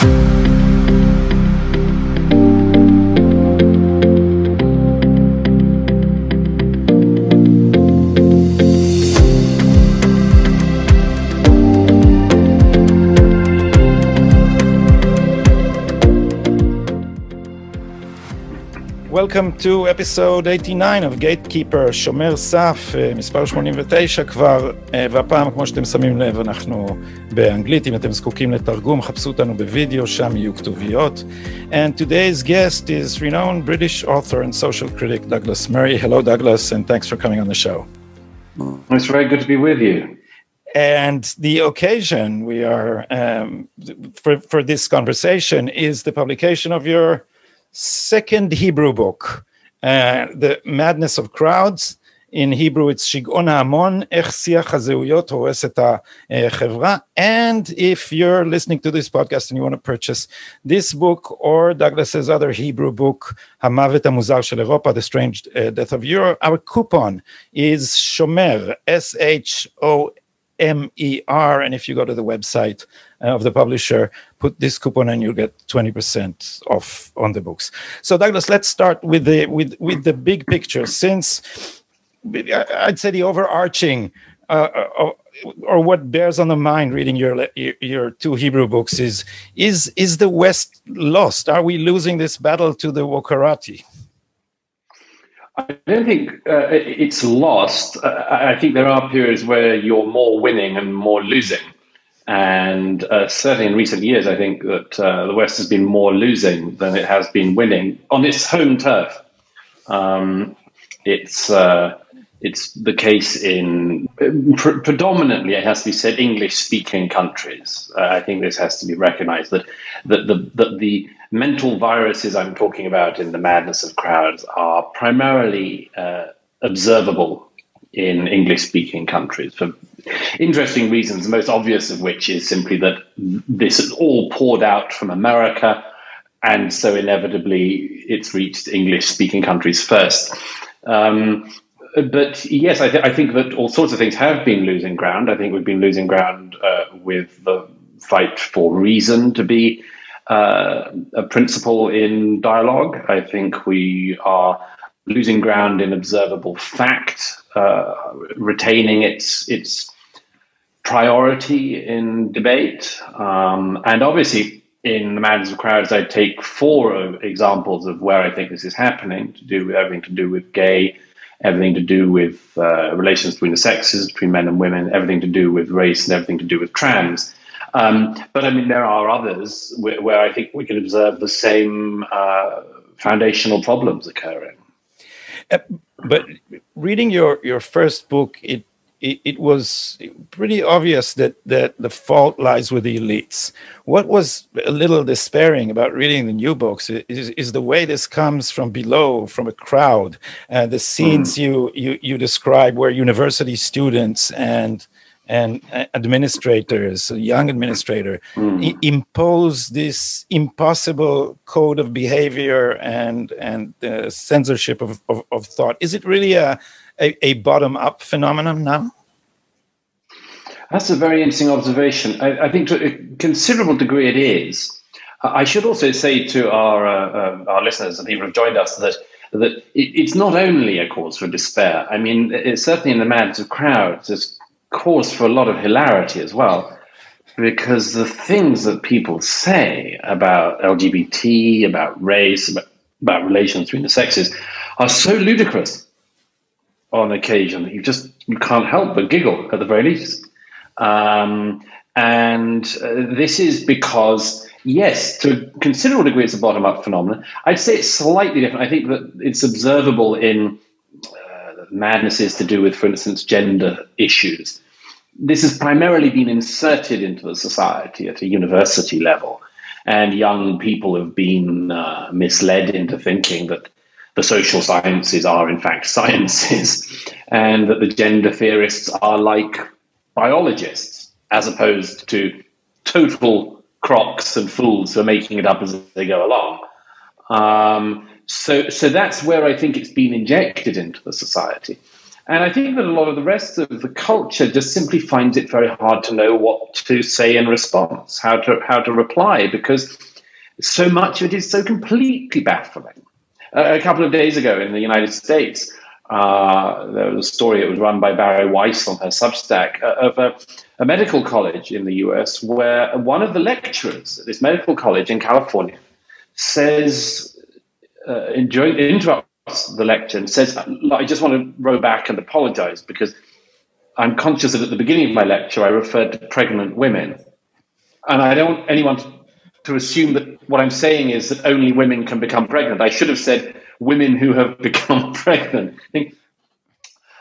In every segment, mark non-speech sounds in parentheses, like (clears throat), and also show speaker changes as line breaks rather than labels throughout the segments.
Thank you. Welcome to episode 89 of Gatekeeper, שומר סף, מספר 89 כבר, והפעם, כמו שאתם שמים לב, אנחנו באנגלית, אם אתם זקוקים לתרגום, חפשו אותנו בווידאו, שם יהיו כתוביות. And today's guest is renowned British author and social critic Douglas Murray. Hello, Douglas, and thanks for coming on the show.
It's very good to be with you.
And the occasion we are um, for, for this conversation is the publication of your second Hebrew book, uh, The Madness of Crowds. In Hebrew, it's Shigon amon uh, And if you're listening to this podcast and you want to purchase this book or Douglas's other Hebrew book, Hamavet Amuzar Shel Europa, The Strange uh, Death of Europe, our coupon is Shomer, S H O M-E-R. And if you go to the website uh, of the publisher, put this coupon and you'll get 20% off on the books. So Douglas, let's start with the with with the big picture. Since I'd say the overarching uh, uh, or what bears on the mind reading your your two Hebrew books is is is the West lost? Are we losing this battle to the Wokarati?
I don't think uh, it's lost. Uh, I think there are periods where you're more winning and more losing. And uh, certainly in recent years, I think that uh, the West has been more losing than it has been winning on its home turf. Um, it's uh, it's the case in pre- predominantly, it has to be said, English-speaking countries. Uh, I think this has to be recognised that that the that the mental viruses I'm talking about in the madness of crowds are primarily uh, observable in English speaking countries for interesting reasons, the most obvious of which is simply that this is all poured out from America, and so inevitably it's reached English speaking countries first. Um, but yes, I, th- I, think that all sorts of things have been losing ground. I think we've been losing ground uh, with the fight for reason to be uh, a principle in dialogue. I think we are losing ground in observable fact, uh, retaining its its priority in debate, um, and obviously in the madness of crowds, I take four examples of where I think this is happening to do with everything to do with gay, everything to do with uh, relations between the sexes, between men and women, everything to do with race, and everything to do with trans. Um, but I mean, there are others where, where, I think we can observe the same uh, foundational problems occurring.
Uh, but reading your, your first book, it, it, it was pretty obvious that, that the fault lies with the elites. What was a little despairing about reading the new books is, is the way this comes from below, from a crowd. Uh, the scenes mm. you, you, you describe where university students and and administrators, young administrator, mm. impose this impossible code of behavior and and uh, censorship of, of, of, thought. Is it really a, a, a bottom up phenomenon now?
That's a very interesting observation. I, I, think to a considerable degree it is. I should also say to our uh, uh, our listeners and people who have joined us that that it, it's not only a cause for despair. I mean, certainly in the madness of crowds, there's cause for a lot of hilarity as well, because the things that people say about LGBT, about race, about, about relations between the sexes are so ludicrous on occasion that you just you can't help but giggle at the very least. Um, and uh, this is because, yes, to a considerable degree, it's a bottom up phenomenon. I'd say it's slightly different. I think that it's observable in madness is to do with, for instance, gender issues. This has primarily been inserted into the society at a university level, and young people have been uh, misled into thinking that the social sciences are, in fact, (laughs) sciences, and that the gender theorists are like biologists, as opposed to total crocs and fools who are making it up as they go along. Um, so, so that's where I think it's been injected into the society. And I think that a lot of the rest of the culture just simply finds it very hard to know what to say in response, how to how to reply, because so much of it is so completely baffling. Uh, a couple of days ago in the United States, uh, there was a story that was run by Bari Weiss on her Substack uh, of a, a, medical college in the US where one of the lecturers at this medical college in California says, uh, interrupts the lecture and says, I just want to row back and apologize because I'm conscious that at the beginning of my lecture I referred to pregnant women. And I don't want anyone to, assume that what I'm saying is that only women can become pregnant. I should have said women who have (laughs) become pregnant.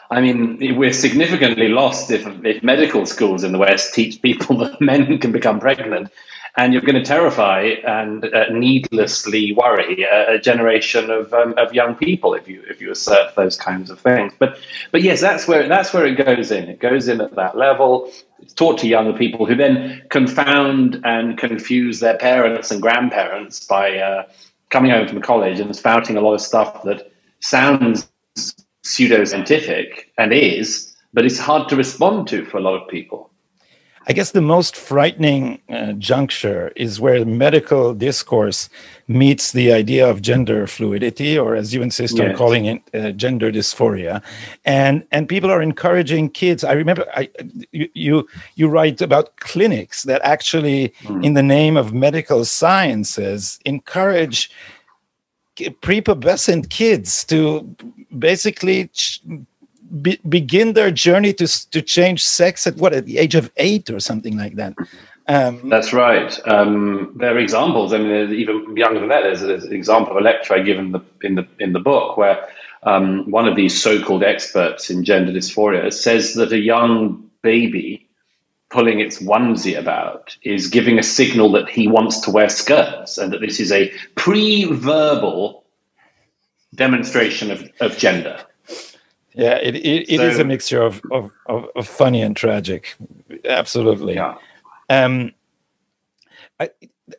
I mean, we're significantly lost if, if medical schools in the West teach people (laughs) that men can become pregnant and you're going to terrify and uh, needlessly worry a, a generation of, um, of young people if you if you assert those kinds of things. But but yes, that's where that's where it goes in. It goes in at that level. It's taught to younger people who then confound and confuse their parents and grandparents by uh, coming home from college and spouting a lot of stuff that sounds pseudo scientific and is, but it's hard to respond to for a lot of people.
I guess the most frightening uh, juncture is where medical discourse meets the idea of gender fluidity, or as you insist yes. on calling it, uh, gender dysphoria, and and people are encouraging kids. I remember I, you you write about clinics that actually, mm. in the name of medical sciences, encourage prepubescent kids to basically be, begin their journey to to change sex at what at the age of eight or something like that.
Um, That's right. Um, there are examples. I mean, even younger than that. There's, there's, an example of a lecture I give in the in the in the book where um, one of these so-called experts in gender dysphoria says that a young baby pulling its onesie about is giving a signal that he wants to wear skirts, and that this is a pre-verbal demonstration of, of gender.
Yeah, it, it, it so, is a mixture of, of, of, funny and tragic. Absolutely.
Yeah.
Um, I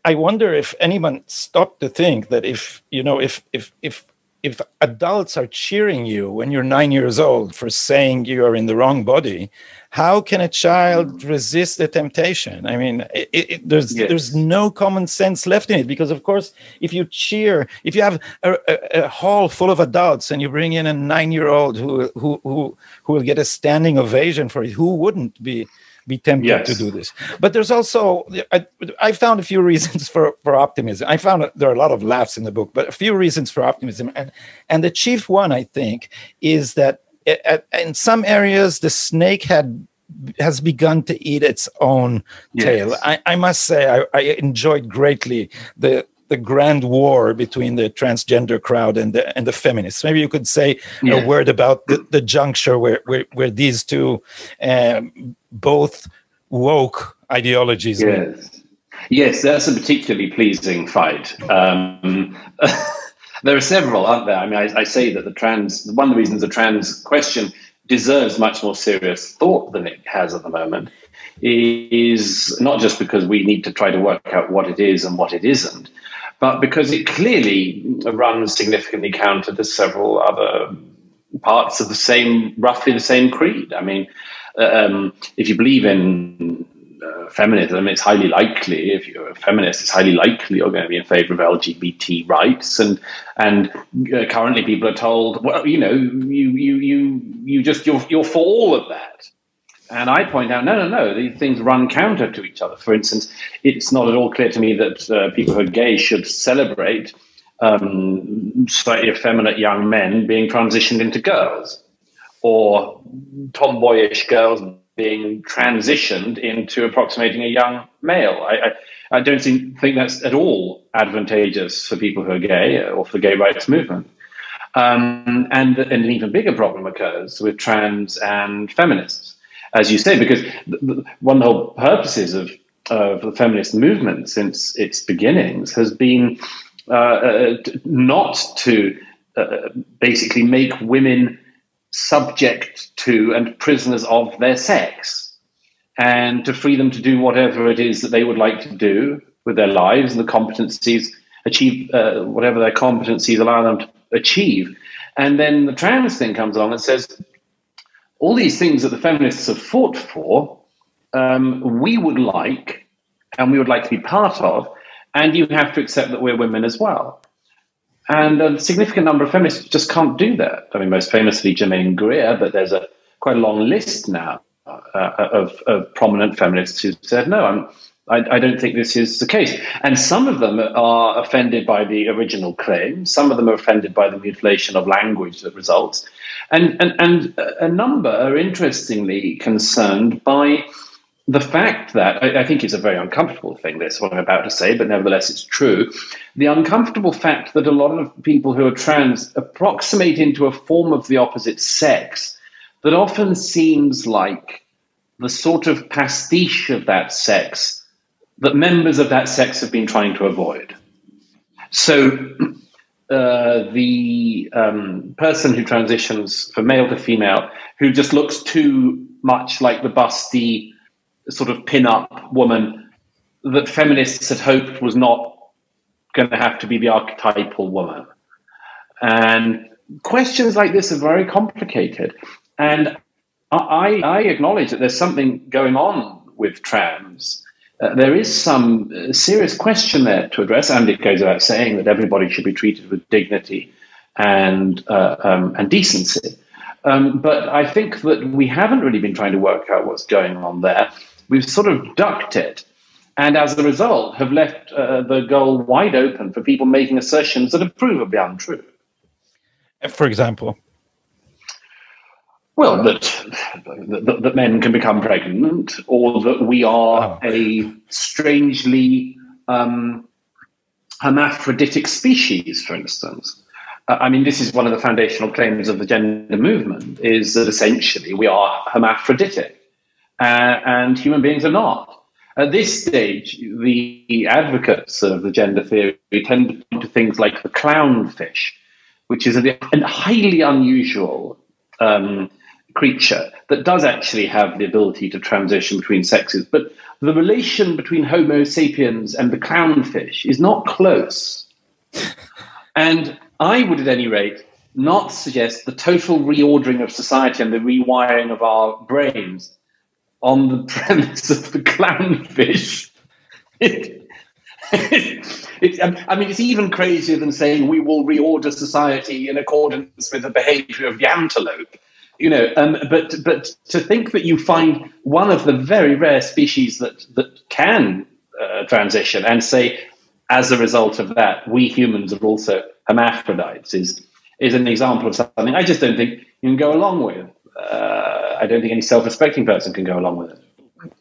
I wonder if anyone stopped to think that if you know if if if if adults are cheering you when you're nine years old for saying you are in the wrong body, how can a child mm. resist the temptation? I mean, it, it, there's yes. there's no common sense left in it because, of course, if you cheer, if you have a, a, a hall full of adults and you bring in a nine year old who who who who will get a standing ovation for it, who wouldn't be? be tempted yes. to do this. But there's also I, I, found a few (laughs) reasons for for optimism. I found there are a lot of laughs in the book, but a few reasons for optimism, and and the chief one I think is that in some areas the snake had has begun to eat its own yes. tail. I, I, must say I, I enjoyed greatly the the grand war between the transgender crowd and the and the feminists. Maybe you could say yeah. a word about the, the juncture where, where where these two um, both woke ideologies.
Yes, yes, that's a particularly pleasing fight. Um, (laughs) there are several, aren't there? I mean, I, I, say that the trans one of the reasons the trans question deserves much more serious thought than it has at the moment is not just because we need to try to work out what it is and what it isn't, but because it clearly runs significantly counter to several other parts of the same, roughly the same creed. I mean, um, if you believe in uh, feminism, it's highly likely, if you're a feminist, it's highly likely you're going to be in favor of LGBT rights. And and uh, currently, people are told, well, you know, you you you you just you're you're for all of that. And I point out, no, no, no, these things run counter to each other. For instance, it's not at all clear to me that uh, people who are gay should celebrate um, slightly effeminate young men being transitioned into girls or tomboyish girls being transitioned into approximating a young male. I, I, I don't think, think that's at all advantageous for people who are gay or for the gay rights movement. Um, and, and an even bigger problem occurs with trans and feminists as you say, because one of the whole purposes of, of the feminist movement since its beginnings has been uh, uh, not to uh, basically make women subject to and prisoners of their sex and to free them to do whatever it is that they would like to do with their lives and the competencies achieve uh, whatever their competencies allow them to achieve and then the trans thing comes along and says all these things that the feminists have fought for, um, we would like, and we would like to be part of, and you have to accept that we're women as well. And a significant number of feminists just can't do that. I mean, most famously Germaine Greer, but there's a quite a long list now uh, of, of prominent feminists who said, no, I, I, don't think this is the case. And some of them are offended by the original claim. Some of them are offended by the mutilation of language that results. And, and, and a number are interestingly concerned by the fact that I, I, think it's a very uncomfortable thing, this, what I'm about to say, but nevertheless it's true. The uncomfortable fact that a lot of people who are trans approximate into a form of the opposite sex that often seems like the sort of pastiche of that sex that members of that sex have been trying to avoid. So (clears throat) uh, the um, person who transitions from male to female, who just looks too much like the busty sort of pin-up woman that feminists had hoped was not going to have to be the archetypal woman. And questions like this are very complicated. And I, I acknowledge that there's something going on with trans. Uh, there is some uh, serious question there to address, and it goes without saying that everybody should be treated with dignity and uh, um, and decency. Um, but I think that we haven't really been trying to work out what's going on there. We've sort of ducked it, and as a result, have left uh, the goal wide open for people making assertions that are provably untrue.
For example,
well, that, that, that men can become pregnant, or that we are oh. a strangely um, hermaphroditic species, for instance. Uh, I mean, this is one of the foundational claims of the gender movement: is that essentially we are hermaphroditic, and human beings are not. At this stage, the advocates of the gender theory tend to point to things like the clownfish, which is a, a highly unusual um, creature that does actually have the ability to transition between sexes. But the relation between Homo sapiens and the clownfish is not close. and I would, at any rate, not suggest the total reordering of society and the rewiring of our brains on the (laughs) premise of the clownfish. It, it, I mean, it's even crazier than saying we will reorder society in accordance with the behavior of the antelope you know, um, but but to think that you find one of the very rare species that that can uh, transition and say, as a result of that, we humans are also hermaphrodites is is an example of something I just don't think you can go along with. Uh, I don't think any self-respecting person can go along with it.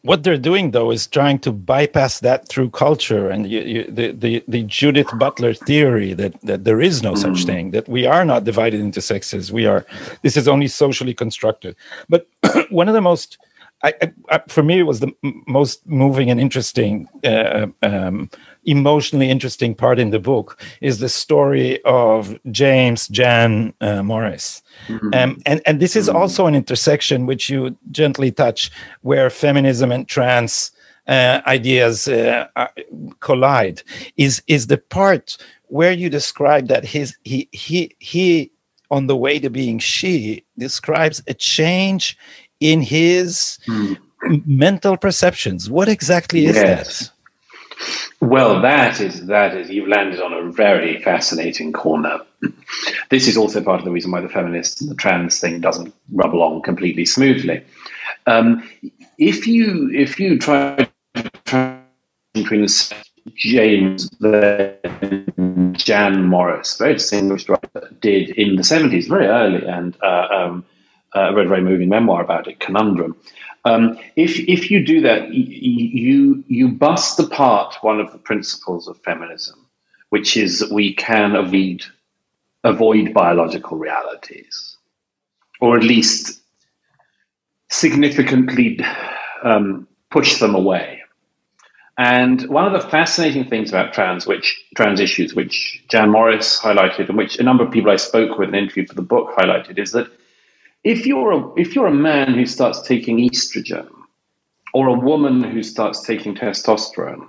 What they're doing though is trying to bypass that through culture and you, you, the, the, the Judith Butler theory that, that there is no such mm. thing that we are not divided into sexes. We are this is only socially constructed. But (clears throat) one of the most I, I, for me, it was the most moving and interesting, uh, um, emotionally interesting part in the book is the story of James Jan uh, Morris, mm-hmm. um, and and this is mm-hmm. also an intersection which you gently touch, where feminism and trans uh, ideas uh, collide. Is is the part where you describe that his he he he on the way to being she describes a change in his mm. mental perceptions. What exactly is yes. that?
Well, that is that is you've landed on a very fascinating corner. This is also part of the reason why the feminist and the trans thing doesn't rub along completely smoothly. Um, if you if you try to between James Jan Morris, very distinguished writer, did in the seventies, very early, and uh, um, uh, I read a very moving memoir about it, Conundrum. Um, if if you do that, you you bust apart one of the principles of feminism, which is that we can avoid avoid biological realities, or at least significantly um, push them away. And one of the fascinating things about trans, which trans issues, which Jan Morris highlighted, and which a number of people I spoke with in an interview for the book highlighted, is that if you're a, if you're a man who starts taking estrogen or a woman who starts taking testosterone,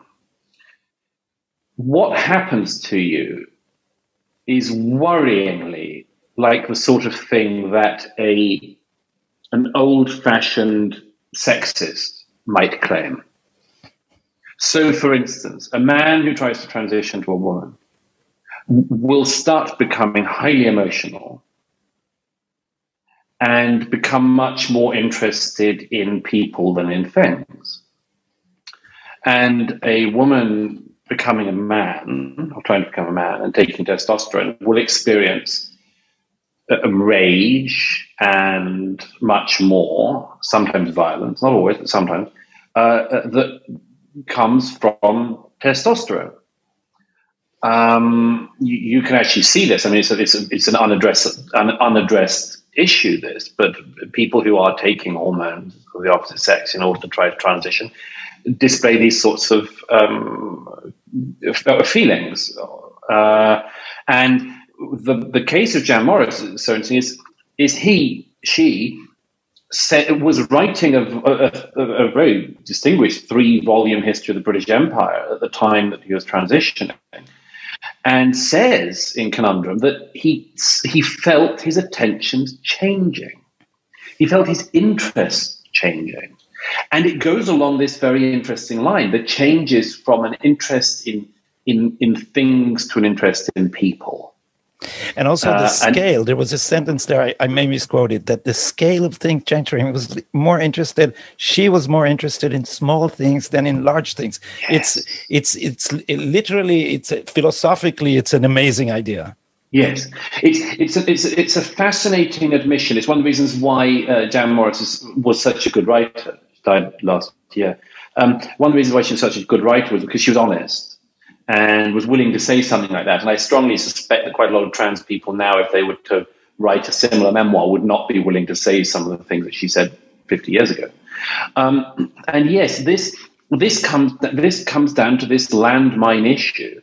what happens to you is worryingly like the sort of thing that a an old fashioned sexist might claim. So, for instance, a man who tries to transition to a woman will start becoming highly emotional and become much more interested in people than in things. And a woman becoming a man, or trying to become a man and taking testosterone, will experience rage and much more, sometimes violence, not always, but sometimes, uh, that comes from testosterone. Um, you, you, can actually see this. I mean, it's, it's, it's an unaddressed, an unaddressed issue, this, but people who are taking hormones of the opposite sex in order to try to transition display these sorts of um, feelings. Uh, and the, the case of Jan Morris, so is, is he, she, said, was writing a, a, a very distinguished three volume history of the British Empire at the time that he was transitioning and says in Conundrum that he, he felt his attentions changing. He felt his interest changing. And it goes along this very interesting line that changes from an interest in, in, in things to an interest in people.
And also the uh, scale. There was a sentence there I, I may misquote it that the scale of things changed for him. Was more interested. She was more interested in small things than in large things. Yes. It's it's it's it literally it's philosophically it's an amazing idea.
Yes, it's it's a, it's a, it's a fascinating admission. It's one of the reasons why uh, Jan Morris is, was such a good writer. Died last year. Um, one of the reasons why she was such a good writer was because she was honest and was willing to say something like that. And I strongly suspect that quite a lot of trans people now, if they were to write a similar memoir, would not be willing to say some of the things that she said 50 years ago. Um, and yes, this this comes this comes down to this landmine issue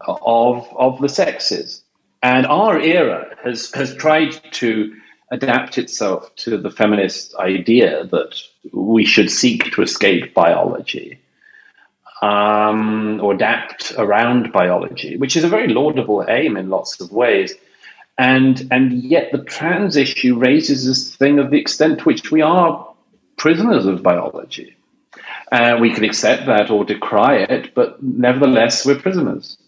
of of the sexes, and our era has has tried to adapt itself to the feminist idea that we should seek to escape biology um, or adapt around biology, which is a very laudable aim in lots of ways. And, and yet the trans issue raises this thing of the extent to which we are prisoners of biology. Uh, we can accept that or decry it, but nevertheless, we're prisoners.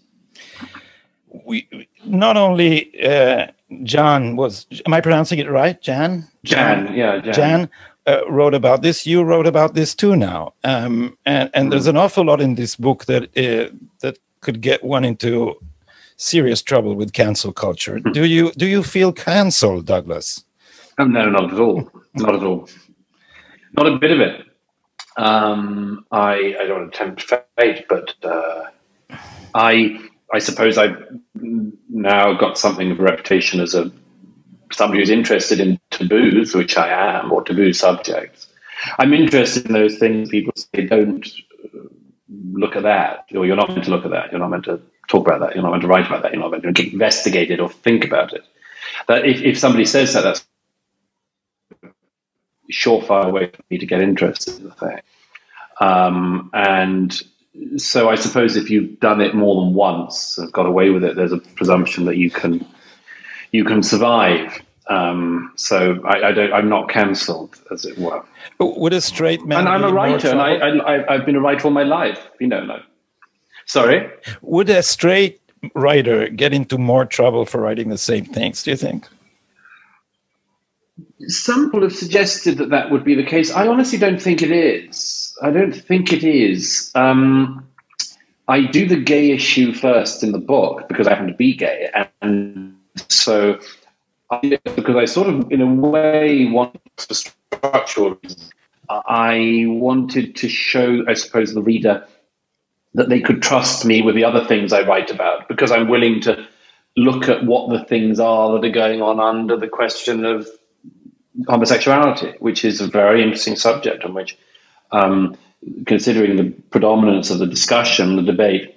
We not only uh, Jan was. Am I pronouncing it right? Jan.
Jan. Jan yeah.
Jan. Jan uh, wrote about this. You wrote about this too now, um, and and there's an awful lot in this book that uh, that could get one into serious trouble with cancel culture. Hmm. Do you do you feel cancelled, Douglas?
Um, no, not at all. Not at all. Not a bit of it. Um, I I don't tempt fate, but uh, I I suppose I've now got something of a reputation as a somebody who's interested in taboos, which I am, or taboo subjects, I'm interested in those things people say, don't look at that, or you're not meant to look at that, you're not meant to talk about that, you're not meant to write about that, you're not meant to investigate it or think about it. That if, if somebody says that, that's a surefire way for me to get interested in the thing. Um, and so I suppose if you've done it more than once and got away with it, there's a presumption that you can you can survive. Um, so I, I, don't. I'm not cancelled, as it were.
Would a straight man?
And I'm a writer, and I, I, have been a writer all my life. You know, no. Sorry.
Would a straight writer get into more trouble for writing the same things? Do you think?
Some people have suggested that that would be the case. I honestly don't think it is. I don't think it is. Um, I do the gay issue first in the book because I happen to be gay, and so, I, because I sort of, in a way, want to structural I wanted to show, I suppose, the reader that they could trust me with the other things I write about because I'm willing to look at what the things are that are going on under the question of homosexuality, which is a very interesting subject on which, um, considering the predominance of the discussion, the debate,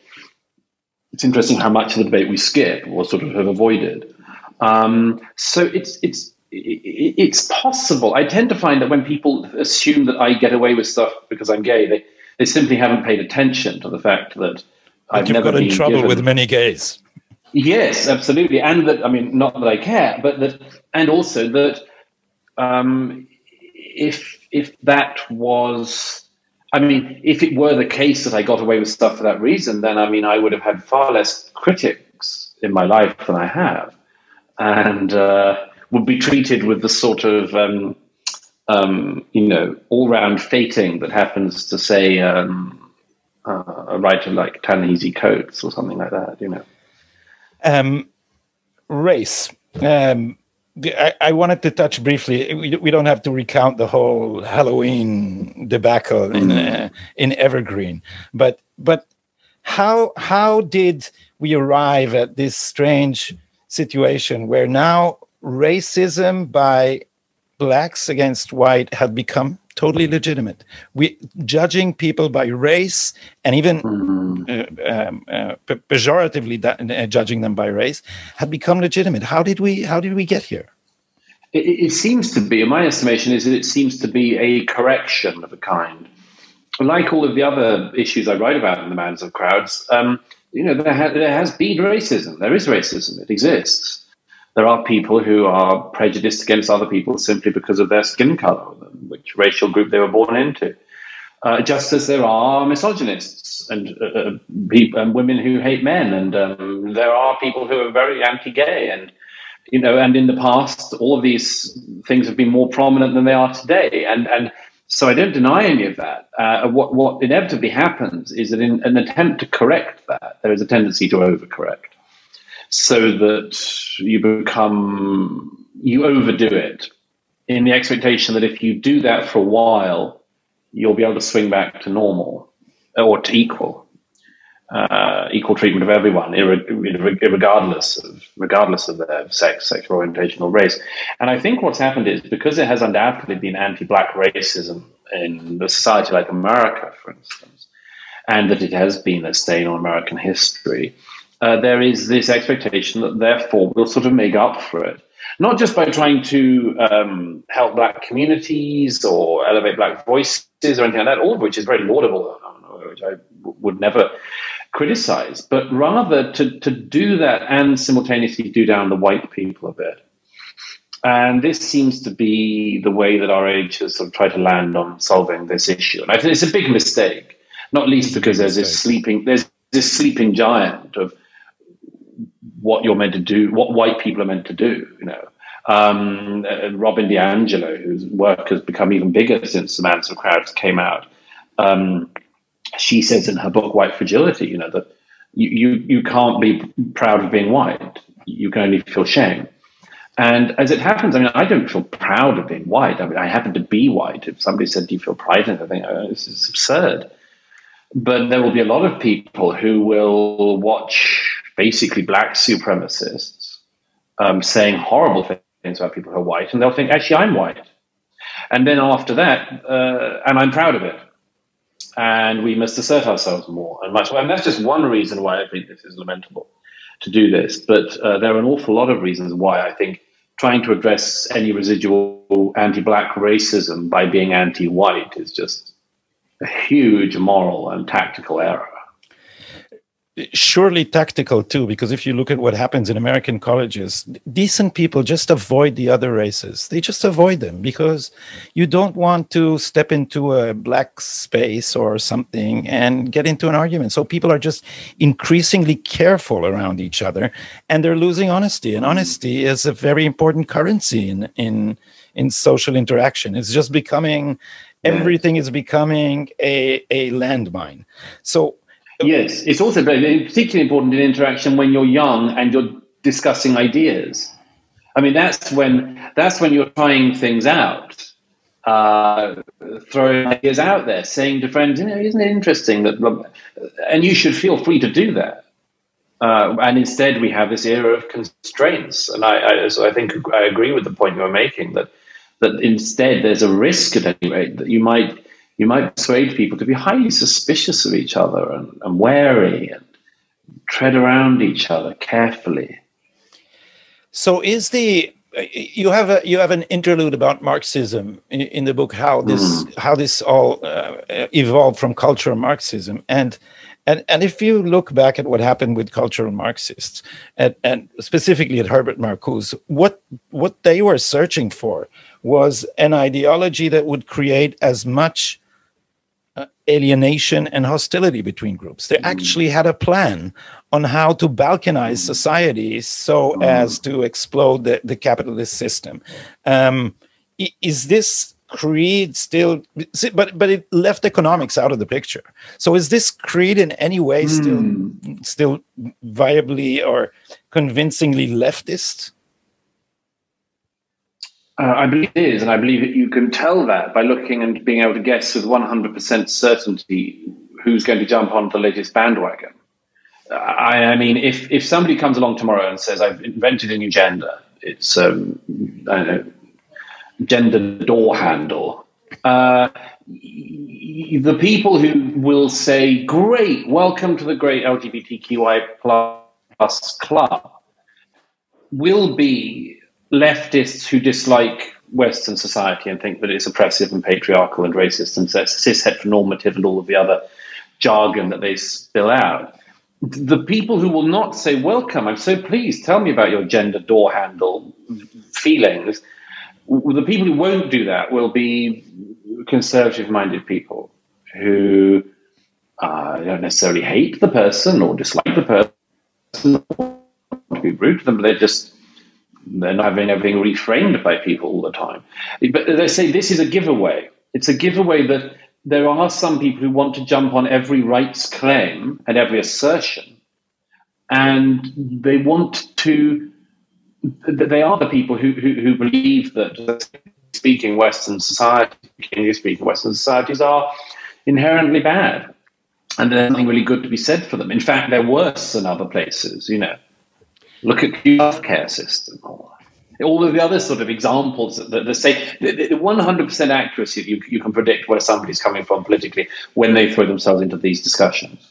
it's interesting how much of the debate we skip or sort of have avoided. Um, so it's it's it's possible. I tend to find that when people assume that I get away with stuff because I'm gay, they they simply haven't paid attention to the fact that
I've you've never got in trouble given... with many gays.
Yes, absolutely, and that I mean, not that I care, but that, and also that um, if if that was, I mean, if it were the case that I got away with stuff for that reason, then I mean, I would have had far less critics in my life than I have, and uh, would be treated with the sort of um, um, you know all-round fating that happens to say um, uh, a writer like Ta-Nehisi Coates or something like that. You know,
um, race. Um, I, I, wanted to touch briefly. We, we, don't have to recount the whole Halloween debacle in mm-hmm. uh, in Evergreen, but but how how did we arrive at this strange situation where now racism by blacks against white had become totally legitimate. We judging people by race and even mm-hmm. uh, um, uh, pejoratively uh, judging them by race had become legitimate. How did we? How did we get here?
It, it seems to be, in my estimation, is that it seems to be a correction of a kind. Like all of the other issues I write about in the Madness of Crowds, um, you know, there, ha- there has been racism. There is racism. It exists. There are people who are prejudiced against other people simply because of their skin color, which racial group they were born into. Uh, just as there are misogynists and, uh, uh people, and women who hate men, and um, there are people who are very anti-gay, and you know, and in the past, all of these things have been more prominent than they are today, and and so I don't deny any of that. Uh, what what inevitably happens is that in an attempt to correct that, there is a tendency to overcorrect so that you become, you overdo it in the expectation that if you do that for a while, you'll be able to swing back to normal or to equal. Uh, equal treatment of everyone, regardless of regardless of their sex, sexual orientation, or race. And I think what's happened is because there has undoubtedly been anti-black racism in a society like America, for instance, and that it has been a stain on American history uh, there is this expectation that therefore we'll sort of make up for it. Not just by trying to um, help black communities or elevate black voices or anything like that, all of which is very laudable, which I would never criticize, but rather to, to do that and simultaneously do down the white people a bit. And this seems to be the way that our age has sort of tried to land on solving this issue. And I think it's a big mistake, not least because there's this sleeping, there's this sleeping giant of what you're meant to do, what white people are meant to do. You know, um, Robin DiAngelo, whose work has become even bigger since of Crowds came out. Um, she says in her book White Fragility, you know, that you, you, you can't be proud of being white. You can only feel shame. And as it happens, I mean, I don't feel proud of being white. I mean, I happen to be white. If somebody said, "Do you feel pride in it?" I think oh, this is absurd. But there will be a lot of people who will watch basically black supremacists um, saying horrible things about people who are white, and they'll think, actually, I'm white. And then after that, uh, and I'm proud of it. And we must assert ourselves more and much. And that's just one reason why I think this is lamentable to do this. But uh, there are an awful lot of reasons why I think trying to address any residual anti black racism by being anti white is just a huge moral and tactical error
surely tactical too because if you look at what happens in american colleges decent people just avoid the other races. They just avoid them because you don't want to step into a black space or something and get into an argument. So people are just increasingly careful around each other and they're losing honesty. And honesty is a very important currency in in in social interaction. It's just becoming everything is becoming a a landmine. So
Yes, it's also particularly important in interaction when you're young and you're discussing ideas. I mean, that's when that's when you're trying things out, uh, throwing ideas out there, saying to friends, you know, isn't it interesting that, and you should feel free to do that. Uh, and instead, we have this era of constraints, and I, I, so I think I agree with the point you were making that that instead there's a risk at any rate that you might you might persuade people to be highly suspicious of each other and, and wary and tread around each other carefully.
So, is the you have a you have an interlude about Marxism in, in the book how this mm. how this all uh, evolved from cultural Marxism and and and if you look back at what happened with cultural Marxists and, and specifically at Herbert Marcuse, what what they were searching for was an ideology that would create as much uh, alienation and hostility between groups. They actually had a plan on how to balkanize society so as to explode the, the capitalist system. Um, is this creed still but but it left economics out of the picture so is this creed in any way still mm. still viably or convincingly leftist
uh, I believe it is, and I believe that you can tell that by looking and being able to guess with 100% certainty who's going to jump on the latest bandwagon. I, I, mean, if, if somebody comes along tomorrow and says, I've invented a new gender, it's um, know, gender door handle, uh, the people who will say, Great, welcome to the great LGBTQI plus club, will be leftists who dislike Western society and think that it's oppressive and patriarchal and racist and cis heteronormative and all of the other jargon that they spill out. The people who will not say, Welcome, I'm so pleased, tell me about your gender door handle feelings. The people who won't do that will be conservative minded people who uh, don't necessarily hate the person or dislike the person or to be rude to them, but they're just they're not having everything reframed by people all the time. But they say this is a giveaway. It's a giveaway that there are some people who want to jump on every rights claim and every assertion, and they want to. They are the people who, who, who believe that speaking Western society, speaking Western societies are inherently bad, and there's nothing really good to be said for them. In fact, they're worse than other places. You know, Look at the healthcare system. All of the other sort of examples that, that, say the, the 100% accuracy you, you can predict where somebody's coming from politically when they throw themselves into these discussions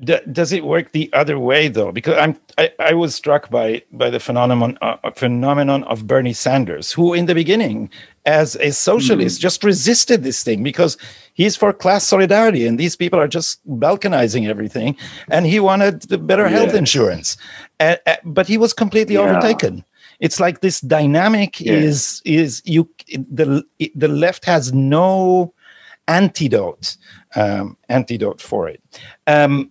does it work the other way though? Because I'm I, I was struck by by the phenomenon uh, phenomenon of Bernie Sanders, who in the beginning, as a socialist, mm. just resisted this thing because he's for class solidarity, and these people are just balkanizing everything, and he wanted better yes. health insurance, uh, uh, but he was completely yeah. overtaken. It's like this dynamic yeah. is is you the the left has no antidote um, antidote for it. Um,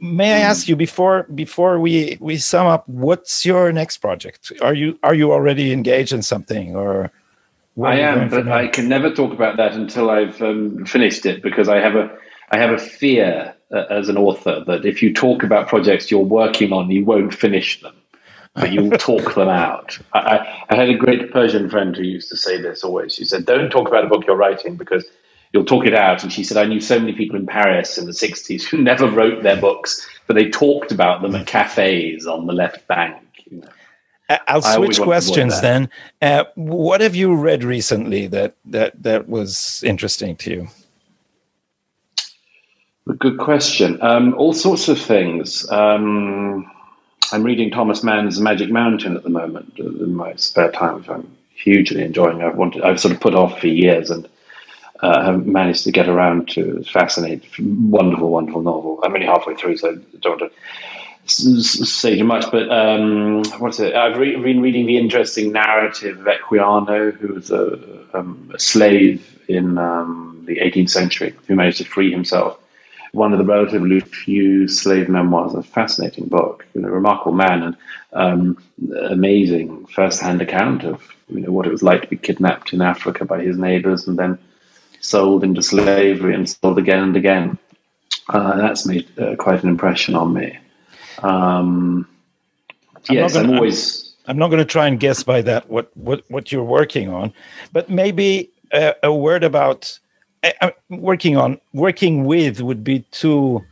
may I ask you before before we we sum up, what's your next project? Are you are you already engaged in something or?
I am, but I can never talk about that until I've um, finished it because I have a I have a fear uh, as an author that if you talk about projects you're working on, you won't finish them, but you'll talk them out. I, I, had a great Persian friend who used to say this always. She said, "Don't talk about a book you're writing because you'll talk it out. And she said, I knew so many people in Paris in the 60s who (laughs) never wrote their books, but they talked about them at cafes on the left bank. You know.
I'll switch questions then. Uh, what have you read recently that, that, that was interesting to you?
Good question. Um, all sorts of things. Um, I'm reading Thomas Mann's Magic Mountain at the moment in my spare time, which I'm hugely enjoying. I've wanted, I've sort of put off for years, and uh, have managed to get around to. fascinating, wonderful, wonderful novel. I'm only halfway through, so don't want to say too much. But um, what's it? I've re- been reading the interesting narrative of Equiano, who was a, um, a slave in um, the 18th century, who managed to free himself. One of the relatively few slave memoirs. A fascinating book. You know, remarkable man and um, amazing first-hand account of you know what it was like to be kidnapped in Africa by his neighbors and then sold into slavery and sold again and again. Uh, that's made uh, quite an impression on me. Um, I'm yes, gonna, I'm always.
I'm, I'm not going to try and guess by that what what what you're working on, but maybe a, a word about uh, working on working with would be too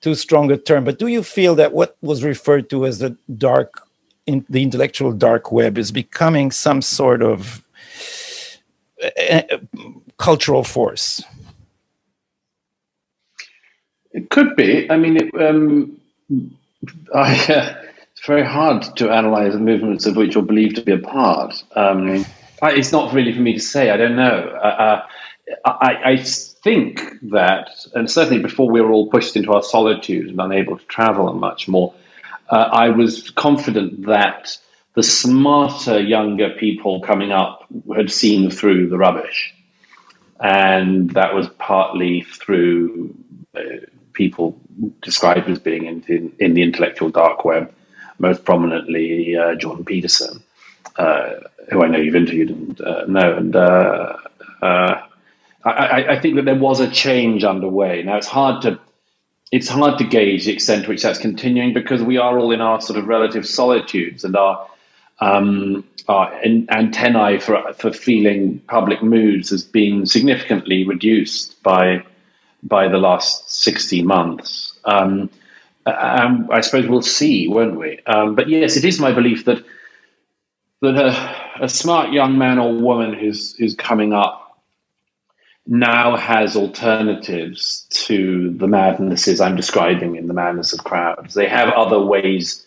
too strong a term. But do you feel that what was referred to as the dark, in, the intellectual dark web, is becoming some sort of uh, cultural force?
It could be. I mean, it, um, (laughs) I, uh, it's very hard to analyze the movements of which you're believed to be a part. Um, it's not really for me to say. I don't know. Uh, uh, I, I, think that, and certainly before we were all pushed into our solitude and unable to travel and much more, uh, I was confident that the smarter younger people coming up had seen through the rubbish. And that was partly through uh, people described as being in, in, the intellectual dark web, most prominently uh, Jordan Peterson, uh, who I know you've interviewed and uh, know. And uh, uh, I, I, think that there was a change underway. Now it's hard to it's hard to gauge the extent to which that's continuing because we are all in our sort of relative solitudes and our um, our antennae for for feeling public moods has been significantly reduced by by the last sixty months. Um, I suppose we'll see, won't we? Um, but yes, it is my belief that that a, a smart young man or woman who's who's coming up now has alternatives to the madnesses I'm describing in the madness of crowds. They have other ways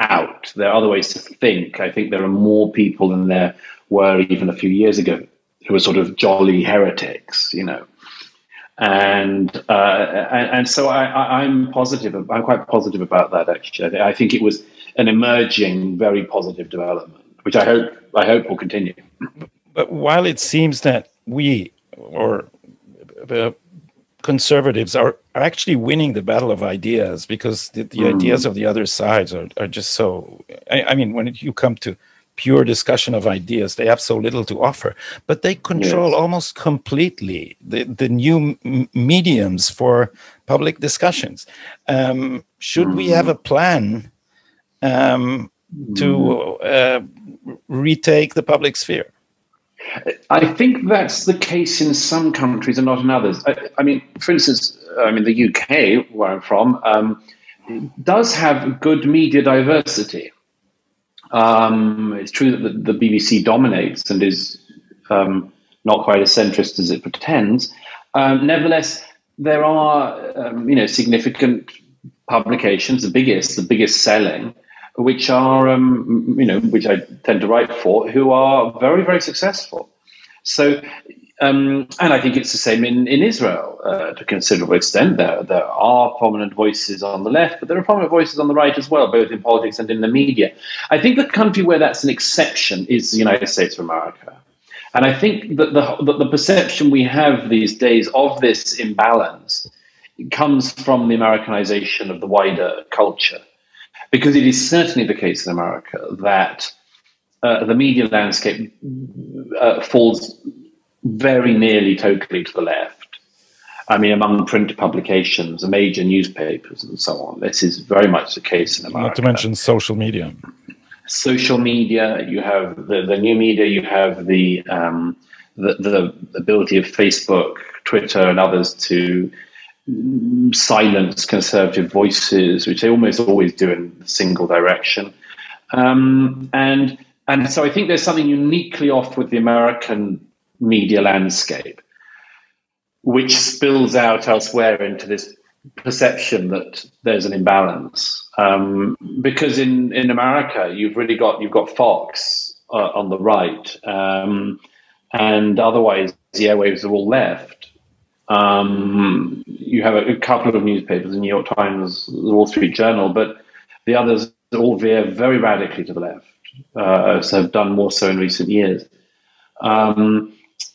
out. There are other ways to think. I think there are more people than there were even a few years ago who are sort of jolly heretics, you know. And uh, and, and, so I, am positive. I'm quite positive about that. Actually, I think it was an emerging, very positive development, which I hope I hope will continue.
But while it seems that we or the conservatives are, are actually winning the battle of ideas because the, the mm. ideas of the other sides are, are just so I, I, mean when you come to pure discussion of ideas they have so little to offer but they control yes. almost completely the, the new m- mediums for public discussions um, should mm. we have a plan um, mm. to uh, retake the public sphere
I think that's the case in some countries and not in others. I, I mean, for instance, I mean the UK, where I'm from, um, does have good media diversity. Um, it's true that the, the, BBC dominates and is um, not quite as centrist as it pretends. Um, nevertheless, there are um, you know significant publications, the biggest, the biggest selling, which are, um, you know, which I tend to write for, who are very, very successful. So, um, and I think it's the same in, in Israel uh, to a considerable extent. There, there are prominent voices on the left, but there are prominent voices on the right as well, both in politics and in the media. I think the country where that's an exception is the United States of America. And I think that the, that the perception we have these days of this imbalance comes from the Americanization of the wider culture because it is certainly the case in America that uh, the media landscape uh, falls very nearly totally to the left. I mean, among print publications, the major newspapers, and so on. This is very much the case in America.
Not to mention social media.
Social media, you have the, the new media, you have the, um, the, the ability of Facebook, Twitter, and others to silence conservative voices, which they almost always do in a single direction. Um, and and so I think there's something uniquely off with the American media landscape, which spills out elsewhere into this perception that there's an imbalance. Um, because in, in America, you've really got you've got Fox uh, on the right, um, and otherwise the airwaves are all left. Um, you have a, a, couple of newspapers, the New York Times, the Wall Street Journal, but the others all veer very radically to the left. Uh, so have done more so in recent years. Um,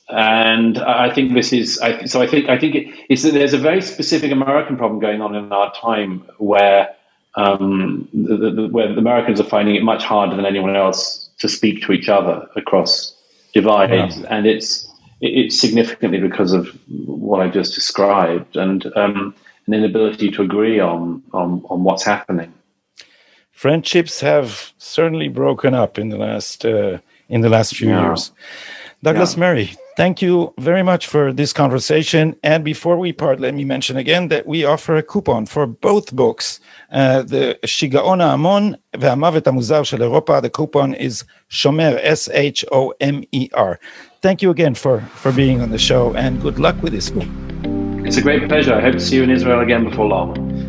and I think this is I, so. I think I think it, it's that there's a very specific American problem going on in our time where um, the, the, where the Americans are finding it much harder than anyone else to speak to each other across divides, yeah. and it's it's significantly because of what I just described and um, an inability to agree on, on, on what's happening.
Friendships have certainly broken up in the last uh, in the last few yeah. years. Douglas yeah. Murray, thank you very much for this conversation. And before we part, let me mention again that we offer a coupon for both books. Uh, the שיגעון ההמון והמוות המוזר של אירופה. The coupon is Shomer, S-H-O-M-E-R. Thank you again for, for being on the show and good luck with this book.
It's a great pleasure. I hope to see you in Israel again before long.